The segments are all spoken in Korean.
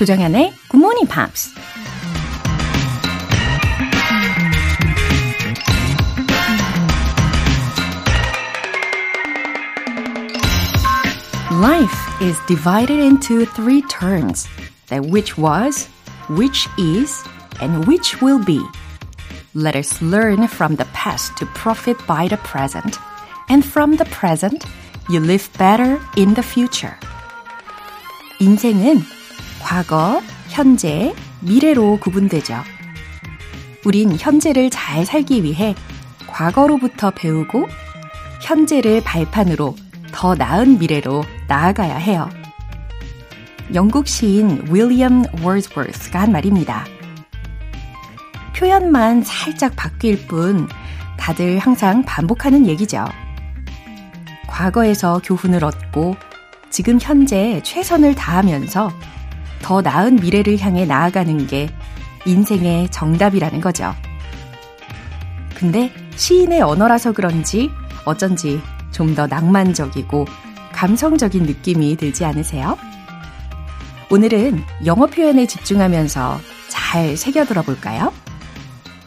조정현의 Good Morning Pops. Life is divided into three terms that which was, which is, and which will be. Let us learn from the past to profit by the present, and from the present, you live better in the future. 인생은 과거, 현재, 미래로 구분되죠. 우린 현재를 잘 살기 위해 과거로부터 배우고 현재를 발판으로 더 나은 미래로 나아가야 해요. 영국 시인 윌리엄 월스워스가 한 말입니다. 표현만 살짝 바뀔 뿐 다들 항상 반복하는 얘기죠. 과거에서 교훈을 얻고 지금 현재 최선을 다하면서 더 나은 미래를 향해 나아가는 게 인생의 정답이라는 거죠. 근데 시인의 언어라서 그런지 어쩐지 좀 더 낭만적이고 감성적인 느낌이 들지 않으세요? 오늘은 영어 표현에 집중하면서 잘 새겨 들어 볼까요?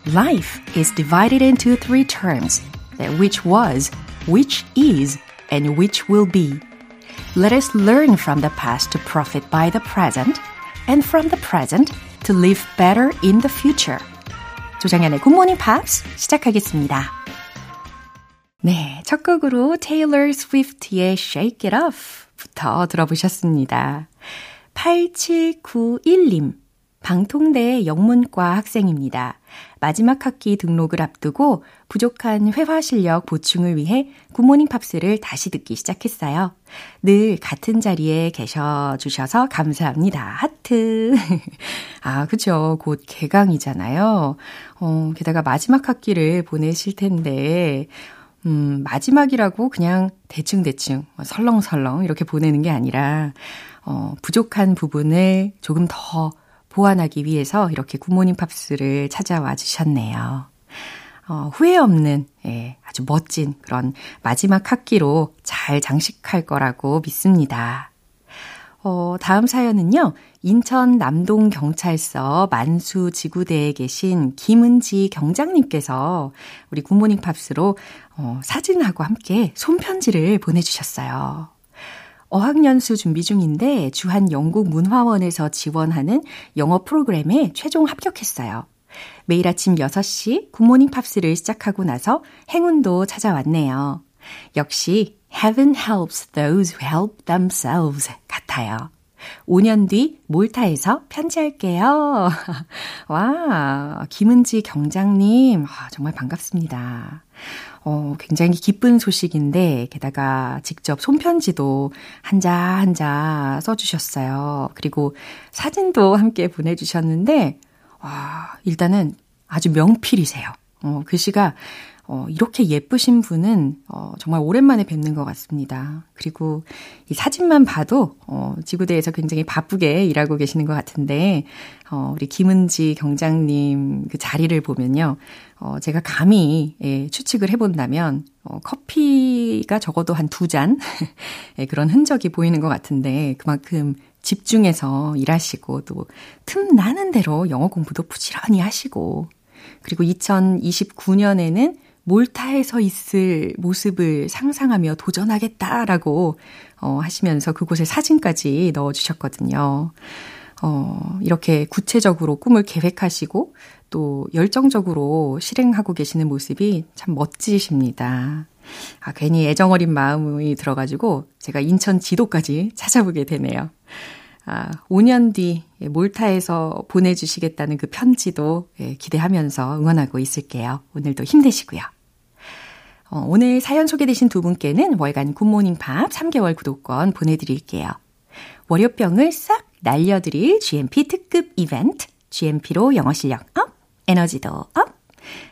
Life is divided into three terms which was, which is, and which will be. Let us learn from the past to profit by the present, and from the present to live better in the future. 조장현의 Good Morning Pops 시작하겠습니다. 네, 첫 곡으로 Taylor Swift의 Shake It Off부터 들어보셨습니다. 8791님, 방통대 영문과 학생입니다. 마지막 학기 등록을 앞두고 부족한 회화 실력 보충을 위해 굿모닝 팝스를 다시 듣기 시작했어요. 늘 같은 자리에 계셔 주셔서 감사합니다. 하트. 아, 그죠. 곧 개강이잖아요. 어, 게다가 마지막 학기를 보내실 텐데, 음, 마지막이라고 그냥 대충대충, 설렁설렁 이렇게 보내는 게 아니라, 어, 부족한 부분을 조금 더 보완하기 위해서 이렇게 굿모닝 팝스를 찾아와 주셨네요. 어, 후회 없는, 예, 아주 멋진 그런 마지막 학기로 잘 장식할 거라고 믿습니다. 어, 다음 사연은요, 인천 남동 경찰서 만수 지구대에 계신 김은지 경장님께서 우리 굿모닝 팝스로 어, 사진하고 함께 손편지를 보내주셨어요. 어학연수 준비 중인데 주한 영국 문화원에서 지원하는 영어 프로그램에 최종 합격했어요. 매일 아침 6시 굿모닝 팝스를 시작하고 나서 행운도 찾아왔네요. 역시 Heaven helps those who help themselves 같아요. 5년 뒤 몰타에서 편지할게요. 와, 김은지 경장님, 아, 정말 반갑습니다. 어, 굉장히 기쁜 소식인데, 게다가 직접 손편지도 한자 한자 써주셨어요. 그리고 사진도 함께 보내주셨는데, 와, 일단은 아주 명필이세요. 어, 글씨가 어, 이렇게 예쁘신 분은 어, 정말 오랜만에 뵙는 것 같습니다. 그리고 이 사진만 봐도 어, 지구대에서 굉장히 바쁘게 일하고 계시는 것 같은데 어, 우리 김은지 경장님 그 자리를 보면요. 어, 제가 감히 예, 추측을 해본다면 어, 커피가 적어도 한 두 잔 예, 그런 흔적이 보이는 것 같은데 그만큼 집중해서 일하시고 또 틈 나는 대로 영어 공부도 부지런히 하시고 그리고 2029년에는 몰타에서 있을 모습을 상상하며 도전하겠다라고 어, 하시면서 그곳에 사진까지 넣어주셨거든요. 어, 이렇게 구체적으로 꿈을 계획하시고 또 열정적으로 실행하고 계시는 모습이 참 멋지십니다. 아, 괜히 애정어린 마음이 들어가지고 제가 인천 지도까지 찾아보게 되네요. 아, 5년 뒤 몰타에서 보내주시겠다는 그 편지도 예, 기대하면서 응원하고 있을게요. 오늘도 힘내시고요. 어, 오늘 사연 소개되신 두 분께는 월간 굿모닝 팝 3개월 구독권 보내드릴게요. 월요병을 싹 날려드릴 GMP 특급 이벤트, GMP로 영어 실력 up, 에너지도 up.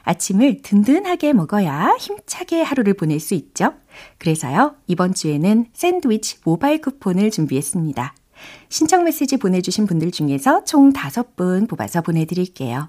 아침을 든든하게 먹어야 힘차게 하루를 보낼 수 있죠. 그래서요, 이번 주에는 샌드위치 모바일 쿠폰을 준비했습니다. 신청 메시지 보내주신 분들 중에서 총 5분 뽑아서 보내드릴게요.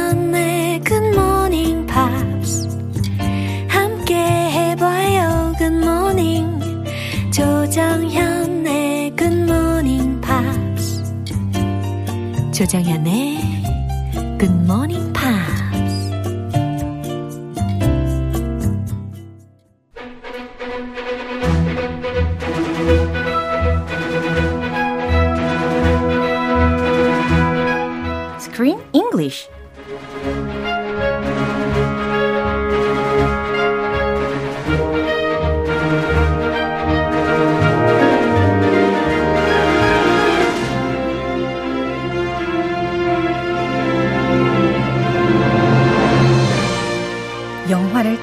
조정현의 굿모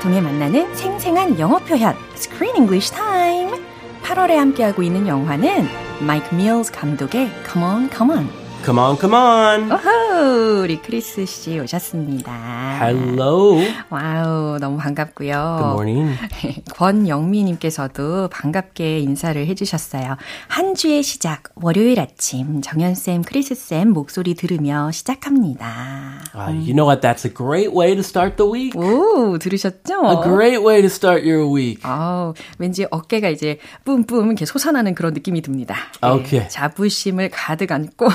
통해 만나는 생생한 영어 표현 Screen English Time 8월에 함께하고 있는 영화는 마이크 밀스 감독의 Come On, Come On Come on, come on. 우리 크리스 씨 오셨습니다. Hello. Wow, 너무 반갑고요. Good morning. 권영미님께서도 반갑게 인사를 해주셨어요. 한 주의 시작, 월요일 아침, 정현쌤, 크리스쌤 목소리 들으며 시작합니다. Uh, you know what? That's a great way to start the week. 오, 들으셨죠? A great way to start your week. 아우, 왠지 어깨가 이제 뿜뿜 이렇게 솟아나는 그런 느낌이 듭니다. 예, 오케이. 자부심을 가득 안고.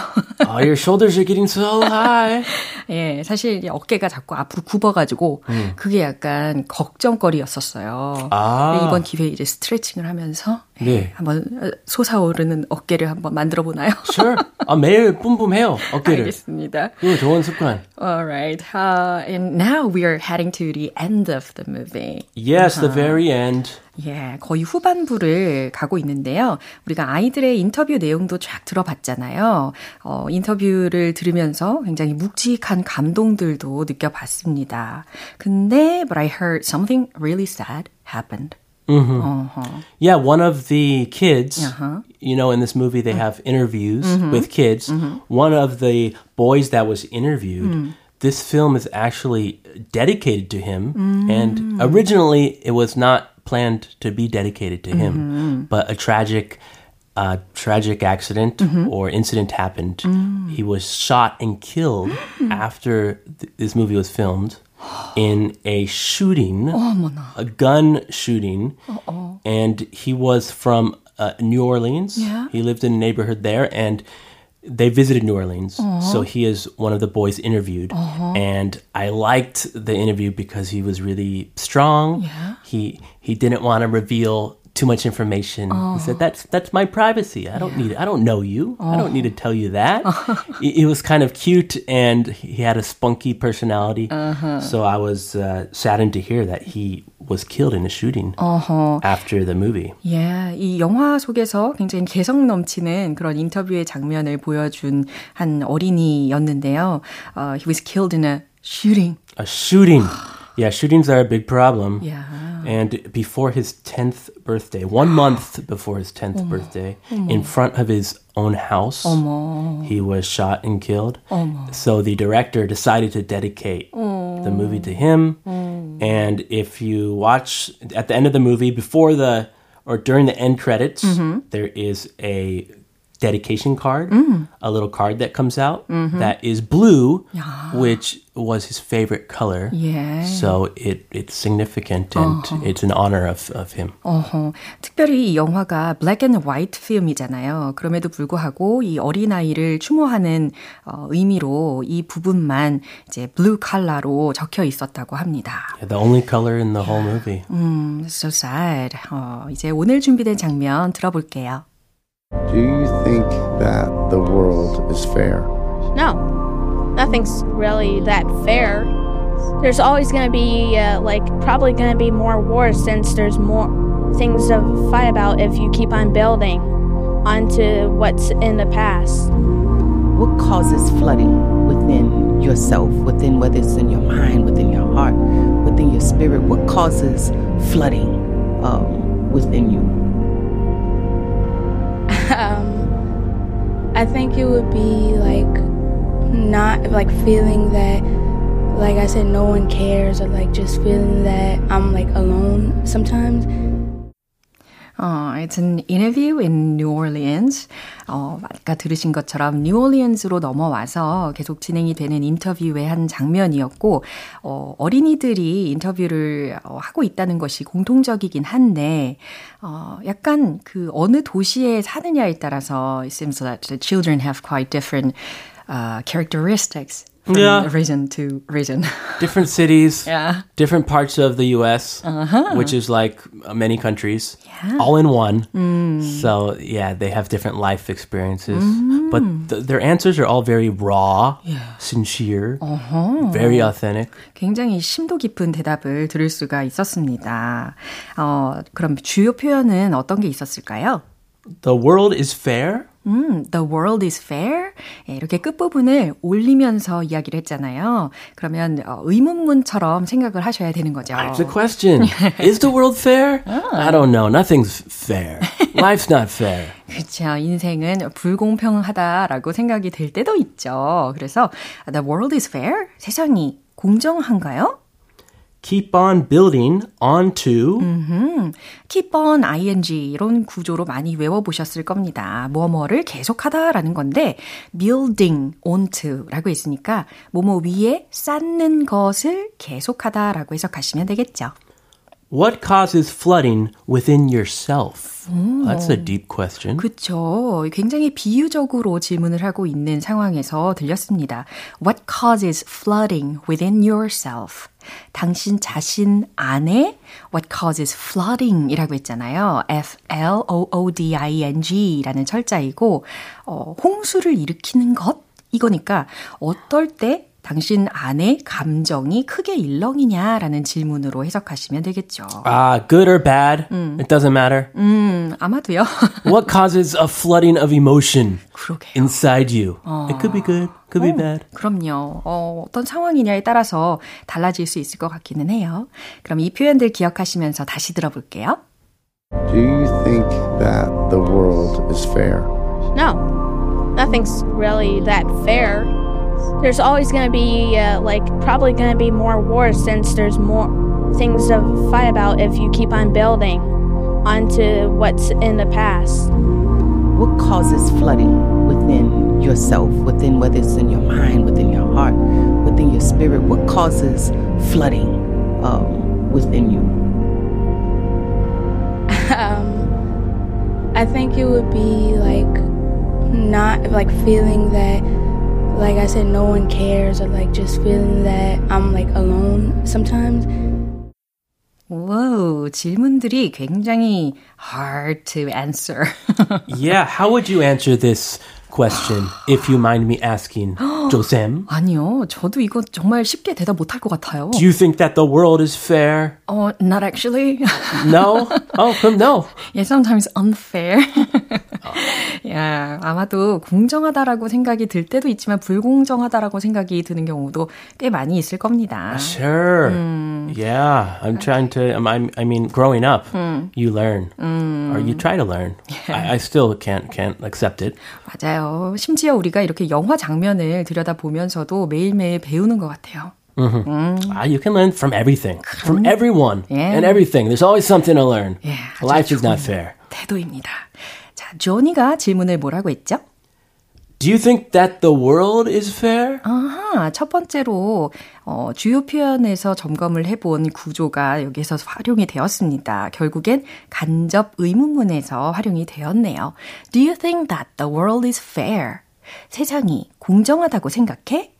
Oh, your shoulders are getting so high. 예, 사실 이제 어깨가 자꾸 앞으로 굽어가지고 그게 약간 걱정거리였었어요. 아. 이번 기회에 이제 스트레칭을 하면서 예, 네. 한번 솟아오르는 어깨를 한번 만들어 보나요? Sure. 아, 매일 뿜뿜해요. 어깨를. 알겠습니다. 이거 좋은 습관. Alright, uh, and now we are heading to the end of the movie. Yes, the very end. 예, 거의 후반부를 가고 있는데요. 우리가 아이들의 인터뷰 내용도 쫙 들어봤잖아요. 어, 인터뷰를 들으면서 굉장히 묵직한 감동들도 느껴봤습니다. 근데, but I heard something really sad happened. Mm-hmm. Uh-huh. Yeah, one of the kids, Uh-huh. you know, in this movie, they uh-huh. have interviews mm-hmm. with kids. Mm-hmm. One of the boys that was interviewed, mm. this film is actually dedicated to him. Mm. And originally, it was not planned to be dedicated to him, but a tragic. Uh, tragic accident or incident happened. Mm. He was shot and killed after th- this movie was filmed in a shooting, a gun shooting, and he was from uh, New Orleans. Yeah. He lived in a neighborhood there, and they visited New Orleans. So he is one of the boys interviewed, and I liked the interview because he was really strong. Yeah. He he didn't want to reveal too much information. He said, "That's that's my privacy. I don't need it. I don't know you. I don't need to tell you that." he, he was kind of cute, and he had a spunky personality. So I was uh, saddened to hear that he was killed in a shooting after the movie. 예, 이 영화 속에서 굉장히 개성 넘치는 그런 인터뷰의 장면을 보여준 한 어린이였는데요. Uh, he was killed in a shooting. A shooting. Yeah, shootings are a big problem. Yeah. And before his 10th birthday, one month before his 10th birthday, in front of his own house, he was shot and killed. So the director decided to dedicate the movie to him. And if you watch at the end of the movie, before the or during the end credits, there is a dedication card, a little card that comes out that is blue, which was his favorite color. 예. So it it's significant and it's an honor of, of him. 어허, 특별히 이 영화가 black and white 필름이잖아요. 그럼에도 불구하고 이 어린아이를 추모하는 어, 의미로 이 부분만 이제 blue 컬러로 적혀 있었다고 합니다. Yeah, the only color in the whole movie. 음, so sad. 어, 이제 오늘 준비된 장면 들어볼게요. Do you think that the world is fair? No, nothing's really that fair. There's always going to be, uh, like, probably going to be more wars since there's more things to fight about if you keep on building onto what's in the past. What causes flooding within yourself, within whether it's in your mind, within your heart, within your spirit? What causes flooding? Um, within you? I think it would be like not like feeling that, like I said, no one cares, or like just feeling that I'm like alone sometimes. 어, it's an interview in New Orleans. 어, 아까 들으신 것처럼 Orleans로 넘어와서 계속 진행이 되는 인터뷰의 한 장면이었고, 어, 어린이들이 인터뷰를 어, 하고 있다는 것이 공통적이긴 한데, 어, 약간 그 어느 도시에 사느냐에 따라서 it seems that the children have quite different uh, characteristics. From Yeah. region to region. Different cities, yeah. different parts of the U.S., which is like uh, many countries, Yeah. all in one. So yeah, they have different life experiences, but th- their answers are all very raw, sincere, very authentic. 굉장히 심도 깊은 대답을 들을 수가 있었습니다. 어, 그럼 주요 표현은 어떤 게 있었을까요? The world is fair. 음, the world is fair. 예, 이렇게 끝부분을 올리면서 이야기를 했잖아요. 그러면 어, 의문문처럼 생각을 하셔야 되는 거죠. It's a question. is the world fair? I don't know. Nothing's fair. Life's not fair. 그렇죠. 인생은 불공평하다라고 생각이 들 때도 있죠. 그래서 the world is fair. 세상이 공정한가요? Keep on building onto. keep on ing 이런 구조로 많이 외워보셨을 겁니다. 뭐뭐를 계속하다라는 건데 building onto라고 했으니까 뭐뭐 위에 쌓는 것을 계속하다라고 해석하시면 되겠죠. What causes flooding within yourself? That's a deep question. 그쵸. 굉장히 비유적으로 질문을 하고 있는 상황에서 들렸습니다. What causes flooding within yourself? 당신 자신 안에 what causes flooding 이라고 했잖아요. F-L-O-O-D-I-N-G 라는 철자이고, 어, 홍수를 일으키는 것? 이거니까 어떨 때 당신 안에 감정이 크게 일렁이냐라는 질문으로 해석하시면 되겠죠. Ah, good or bad, it doesn't matter. 음, 아마도요. What causes a flooding of emotion 그러게요. inside you? It could be good, could be bad. 그럼요. 어, 어떤 상황이냐에 따라서 달라질 수 있을 것 같기는 해요. 그럼 이 표현들 기억하시면서 다시 들어볼게요. Do you think that the world is fair? No, nothing's really that fair. There's always going to be, uh, like, probably going to be more wars since there's more things to fight about if you keep on building onto what's in the past. What causes flooding within yourself, within whether it's in your mind, within your heart, within your spirit? What causes flooding um, within you? Um, I think it would be like not like feeling that, like I said, no one cares, or like just feeling that I'm like alone sometimes. 와우, 질문들이 굉장히 hard to answer. Yeah, how would you answer this question if you mind me asking, Josem? 아니요, 저도 이거 정말 쉽게 대답 못할 것 같아요. Do you think that the world is fair? 어, not actually. No? Oh, 그럼 no. yeah, sometimes unfair. 야, 아마도 공정하다라고 생각이 들 때도 있지만 불공정하다라고 생각이 드는 경우도 꽤 많이 있을 겁니다. Sure. Yeah, I'm trying to. I'm, I'm, I mean, growing up, you learn, or you try to learn. I, I still can't can't accept it. 맞아요. 심지어 우리가 이렇게 영화 장면을 들여다 보면서도 매일매일 배우는 것 같아요. Ah, you can learn from everything, from everyone, Yeah. and everything. There's always something to learn. 예, 아주 Life is not fair. 태도입니다. 자, 조니가 질문을 뭐라고 했죠? Do you think that the world is fair? 아하, 첫 번째로 어, 주요 표현에서 점검을 해본 구조가 여기서 활용이 되었습니다. 결국엔 간접 의문문에서 활용이 되었네요. Do you think that the world is fair? 세상이 공정하다고 생각해?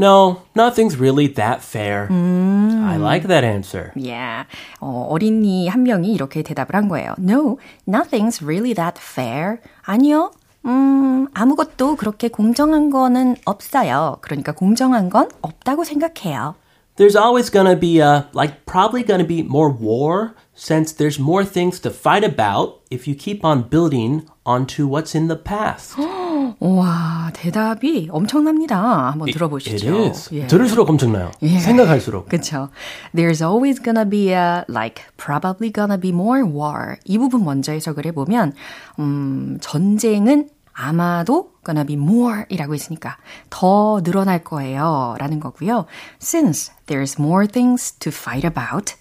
No, nothing's really that fair. I like that answer. Yeah. 어, 어린이 한 명이 이렇게 대답을 한 거예요. No, nothing's really that fair. 아니요. 음, 아무것도 그렇게 공정한 거는 없어요. 그러니까 공정한 건 없다고 생각해요. There's always gonna be a, like, probably gonna be more war since there's more things to fight about if you keep on building onto what's in the past. 와, 대답이 엄청납니다. 한번 들어보시죠. 예. 들을수록 엄청나요. 예. 생각할수록. 그쵸. There's always gonna be a, like, probably gonna be more war. 이 부분 먼저 해석을 해보면, 음, 전쟁은 아마도 gonna be more 이라고 했으니까 더 늘어날 거예요. 라는 거고요. Since there's more things to fight about,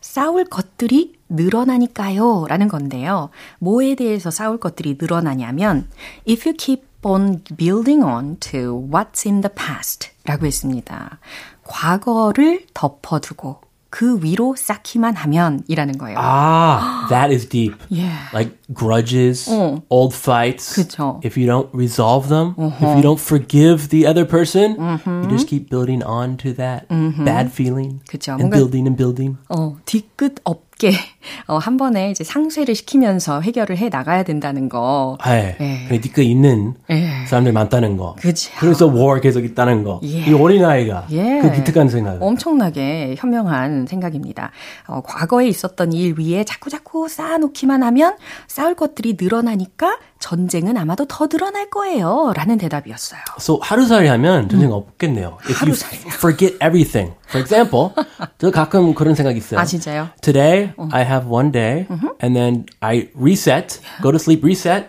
싸울 것들이 늘어나니까요. 라는 건데요. 뭐에 대해서 싸울 것들이 늘어나냐면, if you keep on building on to what's in the past 라고 했습니다. 과거를 덮어두고 그 위로 쌓기만 하면 이라는 거예요. Ah, that is deep. Yeah. Like grudges, old fights. 그쵸. If you don't resolve them, if you don't forgive the other person, you just keep building on to that bad feeling. 그쵸. And 뭔가- building and building. 어, 뒤끝 없게 어, 한 번에 이제 상쇄를 시키면서 해결을 해 나가야 된다는 거. 네. 예. 그래, 니가 있는 예. 사람들 많다는 거. 그죠. 그래서 war 계속 있다는 거. 예. 이 어린아이가 예. 그 기특한 생각. 엄청나게 현명한 생각입니다. 어, 과거에 있었던 일 위에 자꾸자꾸 쌓아놓기만 하면 싸울 것들이 늘어나니까 전쟁은 아마도 더 늘어날 거예요. 라는 대답이었어요. So 하루살이 하면 전쟁 없겠네요. If you 하루살이요. forget everything. For example, 저 가끔 그런 생각 있어요. 아, 진짜요? Today I have one day and then I reset, go to sleep, reset,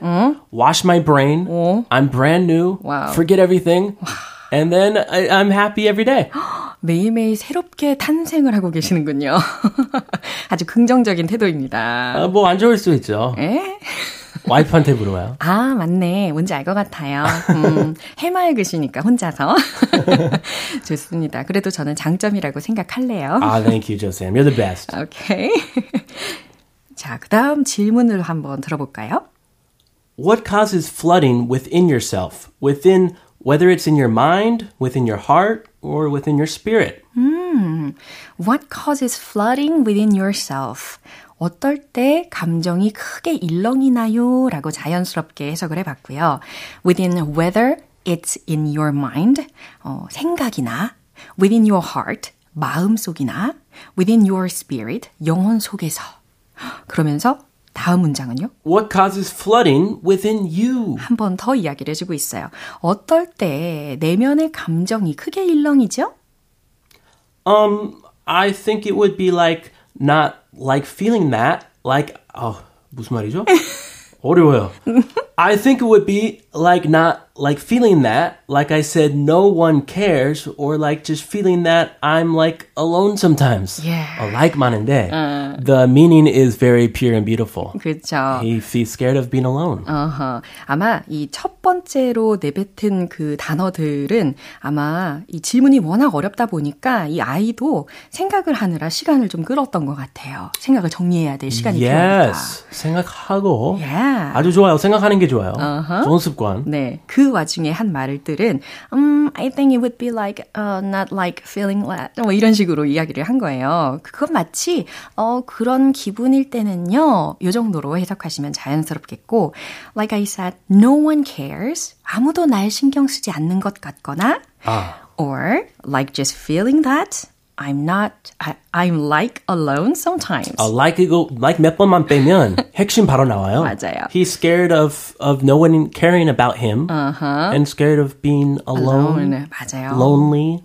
wash my brain. I'm brand new. Wow. Forget everything. And then I, I'm happy every day. 매일매일 새롭게 탄생을 하고 계시는군요. 아주 긍정적인 태도입니다. 아, 뭐안 좋을 수 있죠. 에? 와이프한테 물어봐요. 아, 맞네. 뭔지 알 것 같아요. 음, 해맑으시니까, 혼자서. 좋습니다. 그래도 저는 장점이라고 생각할래요. Ah, thank you, Josam. You're the best. 오케이. 자, 그 다음 질문을 한번 들어볼까요? What causes flooding within yourself? Within whether it's in your mind, within your heart, or within your spirit? What causes flooding within yourself? 어떨 때 감정이 크게 일렁이 나요? 라고 자연스럽게 해석을 해봤고요. Within whether it's in your mind, 어, 생각이나 within your heart, 마음 속이나 within your spirit, 영혼 속에서. 그러면서 다음 문장은요? What causes flooding within you? 한 번 더 이야기를 해주고 있어요. 어떨 때 내면의 감정이 크게 일렁이죠? Um, I think it would be like not like feeling that, like oh, 무슨 말이죠? 어려워요. I think it would be like not like feeling that, like I said, no one cares, or like just feeling that I'm like alone sometimes. Yeah. 어, like 많은데, the meaning is very pure and beautiful. 그렇죠. He he's scared of being alone. 어허. 아마 이 첫 번째로 내뱉은 그 단어들은 아마 이 질문이 워낙 어렵다 보니까 이 아이도 생각을 하느라 시간을 좀 끌었던 것 같아요. 생각을 정리해야 될 시간이 필요하니까. Yes. 생각하고 Yeah. 아주 좋아요. 생각하는 게 좋아요. 좋은 습관. 네, 그 와중에 한 말들은 um, I think it would be like uh, not like feeling that 뭐 이런 식으로 이야기를 한 거예요. 그건 마치 어 그런 기분일 때는요. 요 정도로 해석하시면 자연스럽겠고 like I said, no one cares. 아무도 날 신경 쓰지 않는 것 같거나 아. or like just feeling that I'm not I, I'm like alone sometimes. 아, like 이거 like 몇 번만 빼면 핵심 바로 나와요. 맞아요. He's scared of of no one caring about him and scared of being alone, alone. 맞아요. lonely.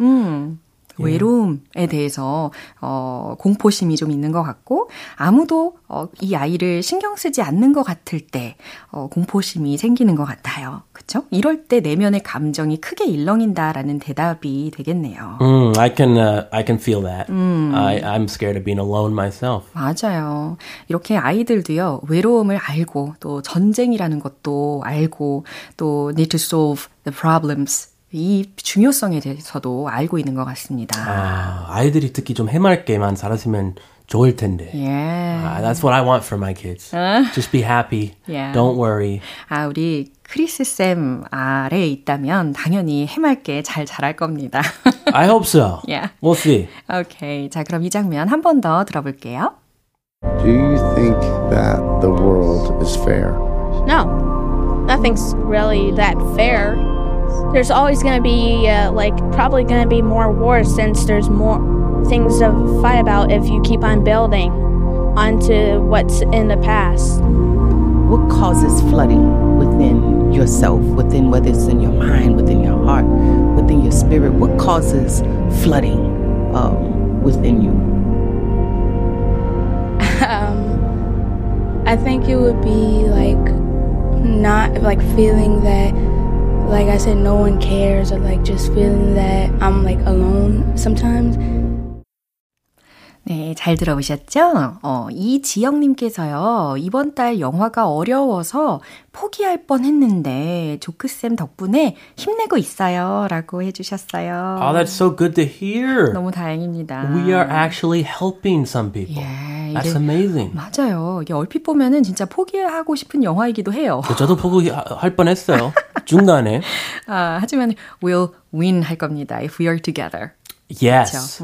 외로움에 대해서 어, 공포심이 좀 있는 것 같고 아무도 어, 이 아이를 신경 쓰지 않는 것 같을 때 어, 공포심이 생기는 것 같아요. 그렇죠? 이럴 때 내면의 감정이 크게 일렁인다라는 대답이 되겠네요. Mm, I can uh, I can feel that. I I'm scared of being alone myself. 맞아요. 이렇게 아이들도요, 외로움을 알고, 또 전쟁이라는 것도 알고, 또 need to solve the problems. 이 중요성에 대해서도 알고 있는 것 같습니다. 아, 아이들이 특히 좀 해맑게만 살았으면 좋을 텐데. 예. Ah, that's what I want for my kids. Just be happy. Yeah. Don't worry. 아, 우리 크리스 쌤 아래에 있다면 당연히 해맑게 잘 자랄 겁니다. I hope so. Yeah. We'll see. 오케이. 자, 그럼 이 장면 한 번 더 들어볼게요. Do you think that the world is fair? No, nothing's really that fair. There's always going to be, uh, like, probably going to be more wars since there's more things to fight about if you keep on building onto what's in the past. What causes flooding within yourself, within whether it's in your mind, within your heart, within your spirit? What causes flooding um, within you? Um, I think it would be like not like feeling that, like I said, no one cares, or like just feeling that I'm like alone sometimes. 네, 잘 들어보셨죠? 어, 이지영님께서요, 이번 달 영화가 어려워서 포기할 뻔 했는데, 조크쌤 덕분에 힘내고 있어요. 라고 해주셨어요. Oh, that's so good to hear. 너무 다행입니다. We are actually helping some people. 예, That's 이게- amazing. 맞아요. 이게 얼핏 보면은 진짜 포기하고 싶은 영화이기도 해요. 저도 포기할 뻔 했어요. 중간에. 아, 하지만 we'll win 할 겁니다. If we are together. Yes.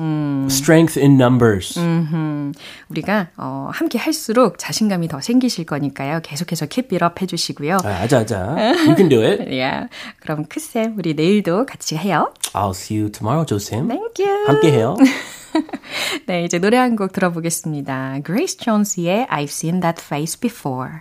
Strength in numbers. 음, 우리가 어, 함께 할수록 자신감이 더 생기실 거니까요. 계속해서 keep it up 해주시고요. 아, 아자, 아자. You can do it. Yeah. 그럼 크쌤, 우리 내일도 같이 해요. I'll see you tomorrow, 조쌤. Thank you. 함께 해요. 네, 이제 노래 한 곡 들어보겠습니다. Grace Jones의 I've Seen That Face Before.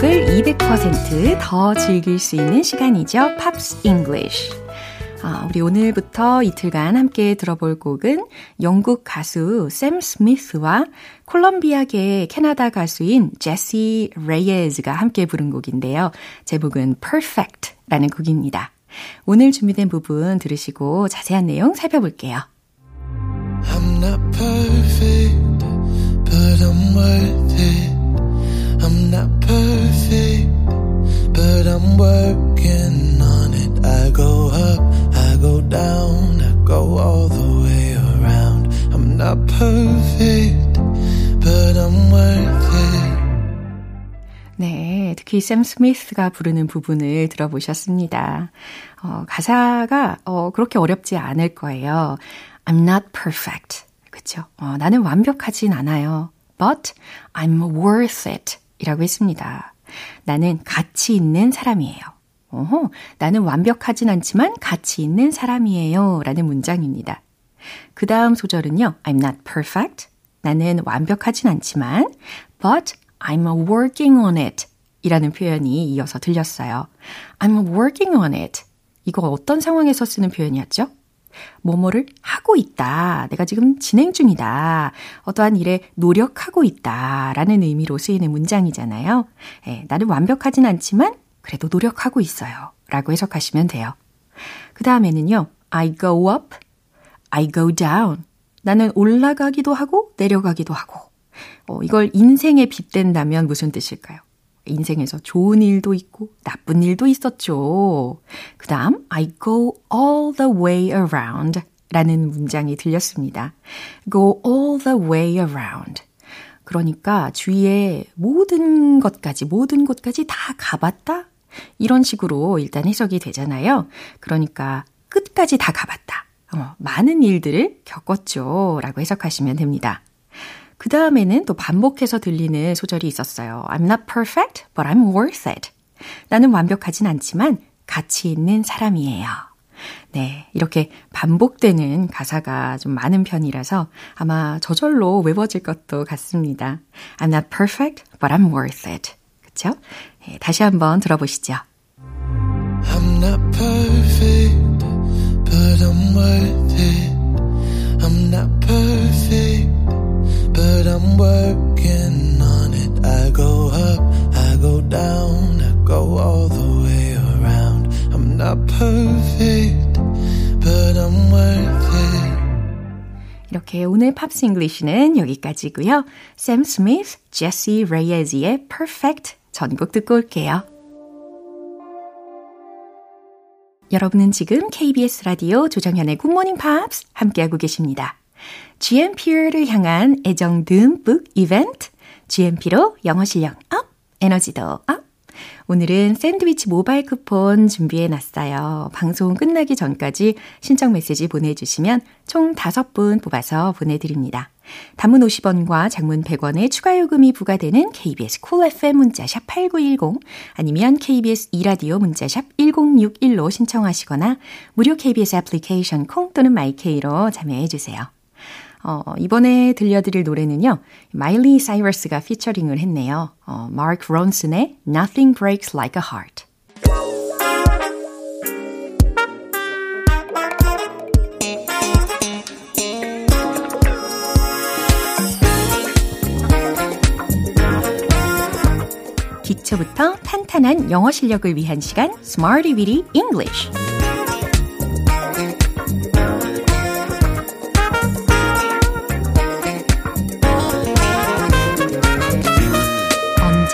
매력을 200%더 즐길 수 있는 시간이죠. Pops English. 아, 우리 오늘부터 이틀간 함께 들어볼 곡은 영국 가수 샘 스미스와 콜롬비아계 캐나다 가수인 제시 레이에즈가 함께 부른 곡인데요. 제목은 Perfect라는 곡입니다. 오늘 준비된 부분 들으시고 자세한 내용 살펴볼게요. I'm not perfect, but I'm worth it. I'm not but I'm working on it. I go up, I go down, I go all the way around. I'm not perfect, but I'm worth it. 네, 특히 샘 스미스가 부르는 부분을 들어보셨습니다. 어, 가사가 어, 그렇게 어렵지 않을 거예요. I'm not perfect. 그쵸? 어, 나는 완벽하진 않아요. But I'm worth it. 이라고 했습니다. 나는 가치 있는 사람이에요. 어허, 나는 완벽하진 않지만 가치 있는 사람이에요. 라는 문장입니다. 그 다음 소절은요. I'm not perfect. 나는 완벽하진 않지만 but I'm working on it. 이라는 표현이 이어서 들렸어요. I'm working on it. 이거 어떤 상황에서 쓰는 표현이었죠? 뭐뭐를 하고 있다. 내가 지금 진행 중이다. 어떠한 일에 노력하고 있다. 라는 의미로 쓰이는 문장이잖아요. 예, 나는 완벽하진 않지만 그래도 노력하고 있어요. 라고 해석하시면 돼요. 그 다음에는요. I go up, I go down. 나는 올라가기도 하고 내려가기도 하고. 어, 이걸 인생에 빗댄다면 무슨 뜻일까요? 인생에서 좋은 일도 있고 나쁜 일도 있었죠. 그 다음, I go all the way around 라는 문장이 들렸습니다. go all the way around. 그러니까 주위에 모든 것까지, 모든 곳까지 다 가봤다? 이런 식으로 일단 해석이 되잖아요. 그러니까 끝까지 다 가봤다. 어, 많은 일들을 겪었죠. 라고 해석하시면 됩니다. 그 다음에는 또 반복해서 들리는 소절이 있었어요. I'm not perfect, but I'm worth it. 나는 완벽하진 않지만 가치 있는 사람이에요. 네, 이렇게 반복되는 가사가 좀 많은 편이라서 아마 저절로 외워질 것도 같습니다. I'm not perfect, but I'm worth it. 그쵸? 네, 다시 한번 들어보시죠. I'm not perfect, but I'm worth it. I'm not perfect, but I'm working on it. I go up, I go down, I go all the way around. I'm not perfect, but I'm worth it. 이렇게 오늘 Pops English는 여기까지고요. 샘 스미스, 제시 레이에즈의 Perfect 전곡 듣고 올게요. 여러분은 지금 KBS 라디오 조정현의 굿모닝 팝스 함께하고 계십니다. GMP를 향한 애정 듬뿍 이벤트 GMP로 영어 실력 up, 에너지도 up. 오늘은 샌드위치 모바일 쿠폰 준비해 놨어요. 방송 끝나기 전까지 신청 메시지 보내주시면 총 5분 뽑아서 보내드립니다. 단문 50원과 장문 100원의 추가 요금이 부과되는 KBS cool FM 문자샵 8910 아니면 KBS 이라디오 문자샵 1061로 신청하시거나 무료 KBS 애플리케이션 콩 또는 마이케이로 참여해 주세요. 어, 이번에 들려드릴 노래는요. 마일리 사이러스가 피처링을 했네요. 어, 마크 론슨의 Nothing Breaks Like a Heart. 기초부터 탄탄한 영어 실력을 위한 시간 Smarty Weedy English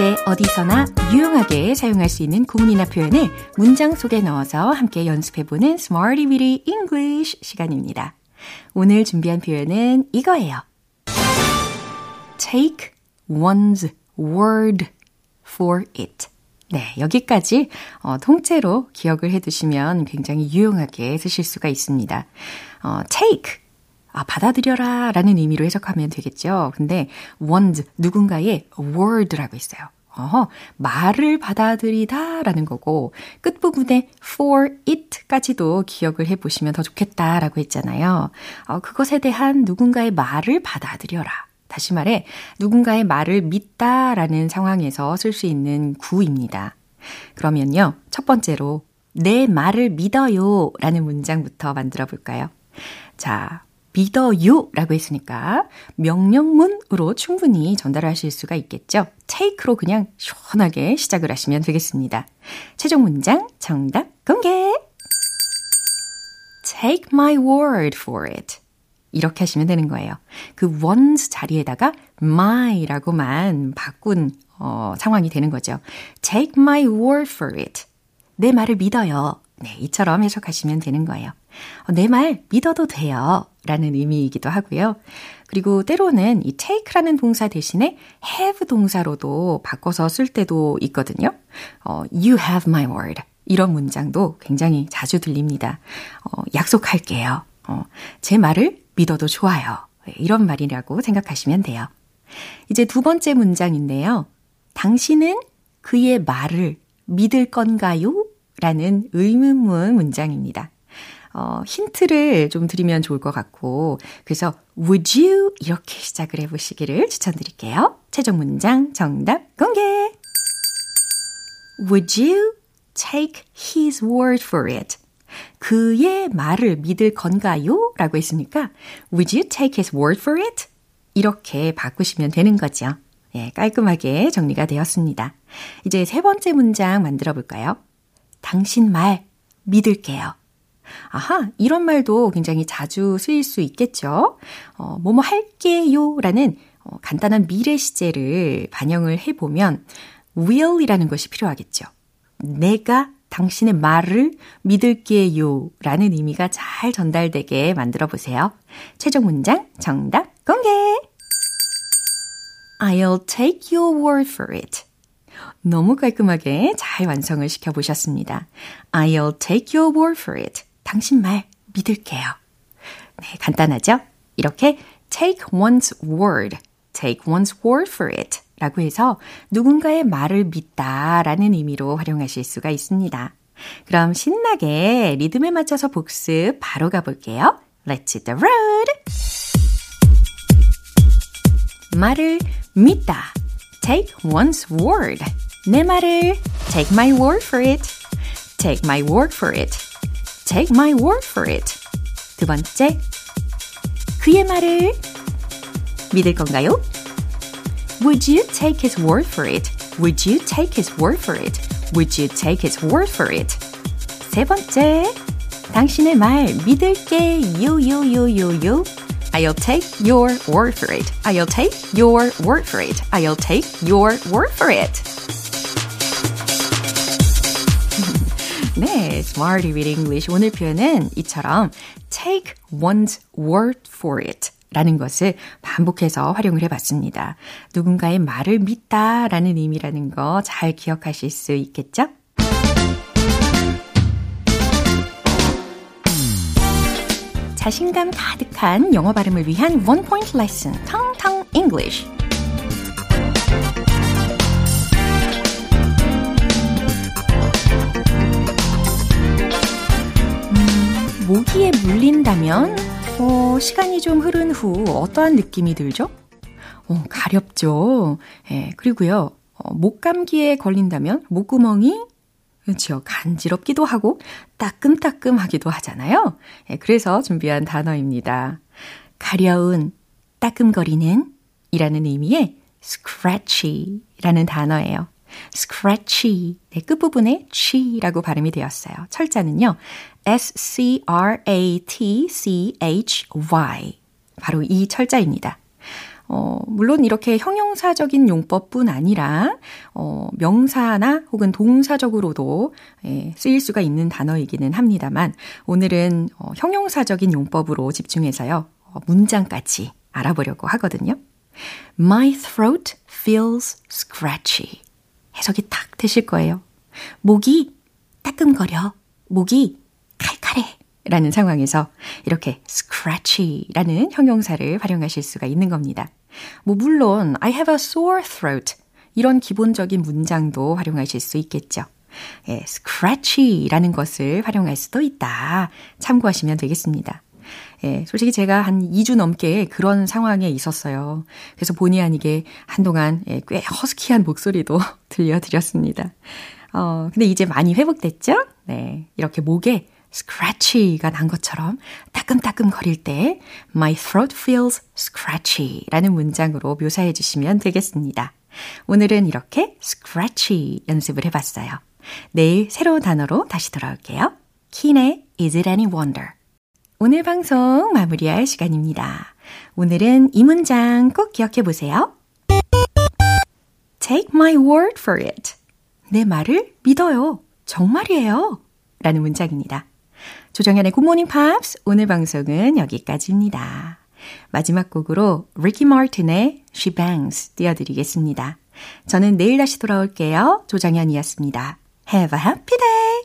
언제 어디서나 유용하게 사용할 수 있는 구문이나 표현을 문장 속에 넣어서 함께 연습해보는 Smarty Weedy English 시간입니다. 오늘 준비한 표현은 이거예요. Take one's word for it. 네, 여기까지 어, 통째로 기억을 해두시면 굉장히 유용하게 쓰실 수가 있습니다. 어, take 아, 받아들여라 라는 의미로 해석하면 되겠죠. 근데 want, 누군가의 word라고 있어요. 어허, 말을 받아들이다 라는 거고, 끝부분에 for it까지도 기억을 해 보시면 더 좋겠다 라고 했잖아요. 어, 그것에 대한 누군가의 말을 받아들여라. 다시 말해, 누군가의 말을 믿다 라는 상황에서 쓸 수 있는 구입니다. 그러면요, 첫 번째로, 내 말을 믿어요 라는 문장부터 만들어 볼까요? 자, 믿어요 라고 했으니까 명령문으로 충분히 전달하실 수가 있겠죠. take로 그냥 시원하게 시작을 하시면 되겠습니다. 최종 문장 정답 공개! Take my word for it. 이렇게 하시면 되는 거예요. 그 want 자리에다가 my라고만 바꾼 어, 상황이 되는 거죠. Take my word for it. 내 말을 믿어요. 네, 이처럼 해석하시면 되는 거예요. 어, 내말 믿어도 돼요. 라는 의미이기도 하고요. 그리고 때로는 이 take라는 동사 대신에 have 동사로도 바꿔서 쓸 때도 있거든요. 어, you have my word. 이런 문장도 굉장히 자주 들립니다. 어, 약속할게요. 어, 제 말을 믿어도 좋아요. 이런 말이라고 생각하시면 돼요. 이제 두 번째 문장인데요. 당신은 그의 말을 믿을 건가요? 라는 의문문 문장입니다. 어, 힌트를 좀 드리면 좋을 것 같고, 그래서 would you 이렇게 시작을 해보시기를 추천드릴게요. 최종 문장 정답 공개! Would you take his word for it? 그의 말을 믿을 건가요? 라고 했으니까 Would you take his word for it? 이렇게 바꾸시면 되는 거죠. 예, 깔끔하게 정리가 되었습니다. 이제 세 번째 문장 만들어 볼까요? 당신 말 믿을게요. 아하, 이런 말도 굉장히 자주 쓰일 수 있겠죠. 어, 뭐뭐 할게요 라는 어, 간단한 미래 시제를 반영을 해보면 will이라는 것이 필요하겠죠. 내가 당신의 말을 믿을게요 라는 의미가 잘 전달되게 만들어 보세요. 최종 문장 정답 공개! I'll take your word for it. 너무 깔끔하게 잘 완성을 시켜보셨습니다. I'll take your word for it. 당신 말 믿을게요. 네, 간단하죠? 이렇게 take one's word, take one's word for it 라고 해서 누군가의 말을 믿다 라는 의미로 활용하실 수가 있습니다. 그럼 신나게 리듬에 맞춰서 복습 바로 가볼게요. Let's hit the road! 말을 믿다. Take one's word. 내 말을 take my word for it. Take my word for it. Take my word for it. 두 번째, 그의 말을 믿을 건가요? Would you take his word for it? Would you take his word for it? Would you take his word for it? 세 번째, 당신의 말 믿을게 요요요요요. I'll take your word for it. I'll take your word for it. I'll take your word for it. Smarty with English 오늘 표현은 이처럼 take one's word for it 라는 것을 반복해서 활용을 해봤습니다. 누군가의 말을 믿다 라는 의미라는 거 잘 기억하실 수 있겠죠? 자신감 가득한 영어 발음을 위한 원 포인트 레슨, 텅텅 English. 모기에 물린다면 어, 시간이 좀 흐른 후 어떠한 느낌이 들죠? 어, 가렵죠. 예, 그리고요. 어, 목감기에 걸린다면 목구멍이 그렇죠. 간지럽기도 하고 따끔따끔하기도 하잖아요. 예, 그래서 준비한 단어입니다. 가려운, 따끔거리는 이라는 의미의 scratchy라는 단어예요. Scratchy. 네, 끝부분에 chi라고 발음이 되었어요. 철자는요. S-C-R-A-T-C-H-Y. 바로 이 철자입니다. 어, 물론 이렇게 형용사적인 용법뿐 아니라, 어, 명사나 혹은 동사적으로도 예, 쓰일 수가 있는 단어이기는 합니다만, 오늘은 어, 형용사적인 용법으로 집중해서요, 어, 문장까지 알아보려고 하거든요. My throat feels scratchy. 해석이 딱 되실 거예요. 목이 따끔거려. 목이 칼칼해. 라는 상황에서 이렇게 scratchy라는 형용사를 활용하실 수가 있는 겁니다. 뭐 물론 I have a sore throat 이런 기본적인 문장도 활용하실 수 있겠죠. 예, scratchy라는 것을 활용할 수도 있다. 참고하시면 되겠습니다. 예, 솔직히 제가 한 2주 넘게 그런 상황에 있었어요. 그래서 본의 아니게 한동안 예, 꽤 허스키한 목소리도 들려드렸습니다. 어, 근데 이제 많이 회복됐죠? 네. 이렇게 목에 scratchy가 난 것처럼 따끔따끔 거릴 때 my throat feels scratchy 라는 문장으로 묘사해 주시면 되겠습니다. 오늘은 이렇게 scratchy 연습을 해봤어요. 내일 새로운 단어로 다시 돌아올게요. 킨의 Is it any wonder? 오늘 방송 마무리할 시간입니다. 오늘은 이 문장 꼭 기억해 보세요. Take my word for it. 내 말을 믿어요. 정말이에요. 라는 문장입니다. 조정현의 굿모닝 팝스 오늘 방송은 여기까지입니다. 마지막 곡으로 리키 마틴의 She Bangs 띄워드리겠습니다. 저는 내일 다시 돌아올게요. 조정현이었습니다. Have a happy day!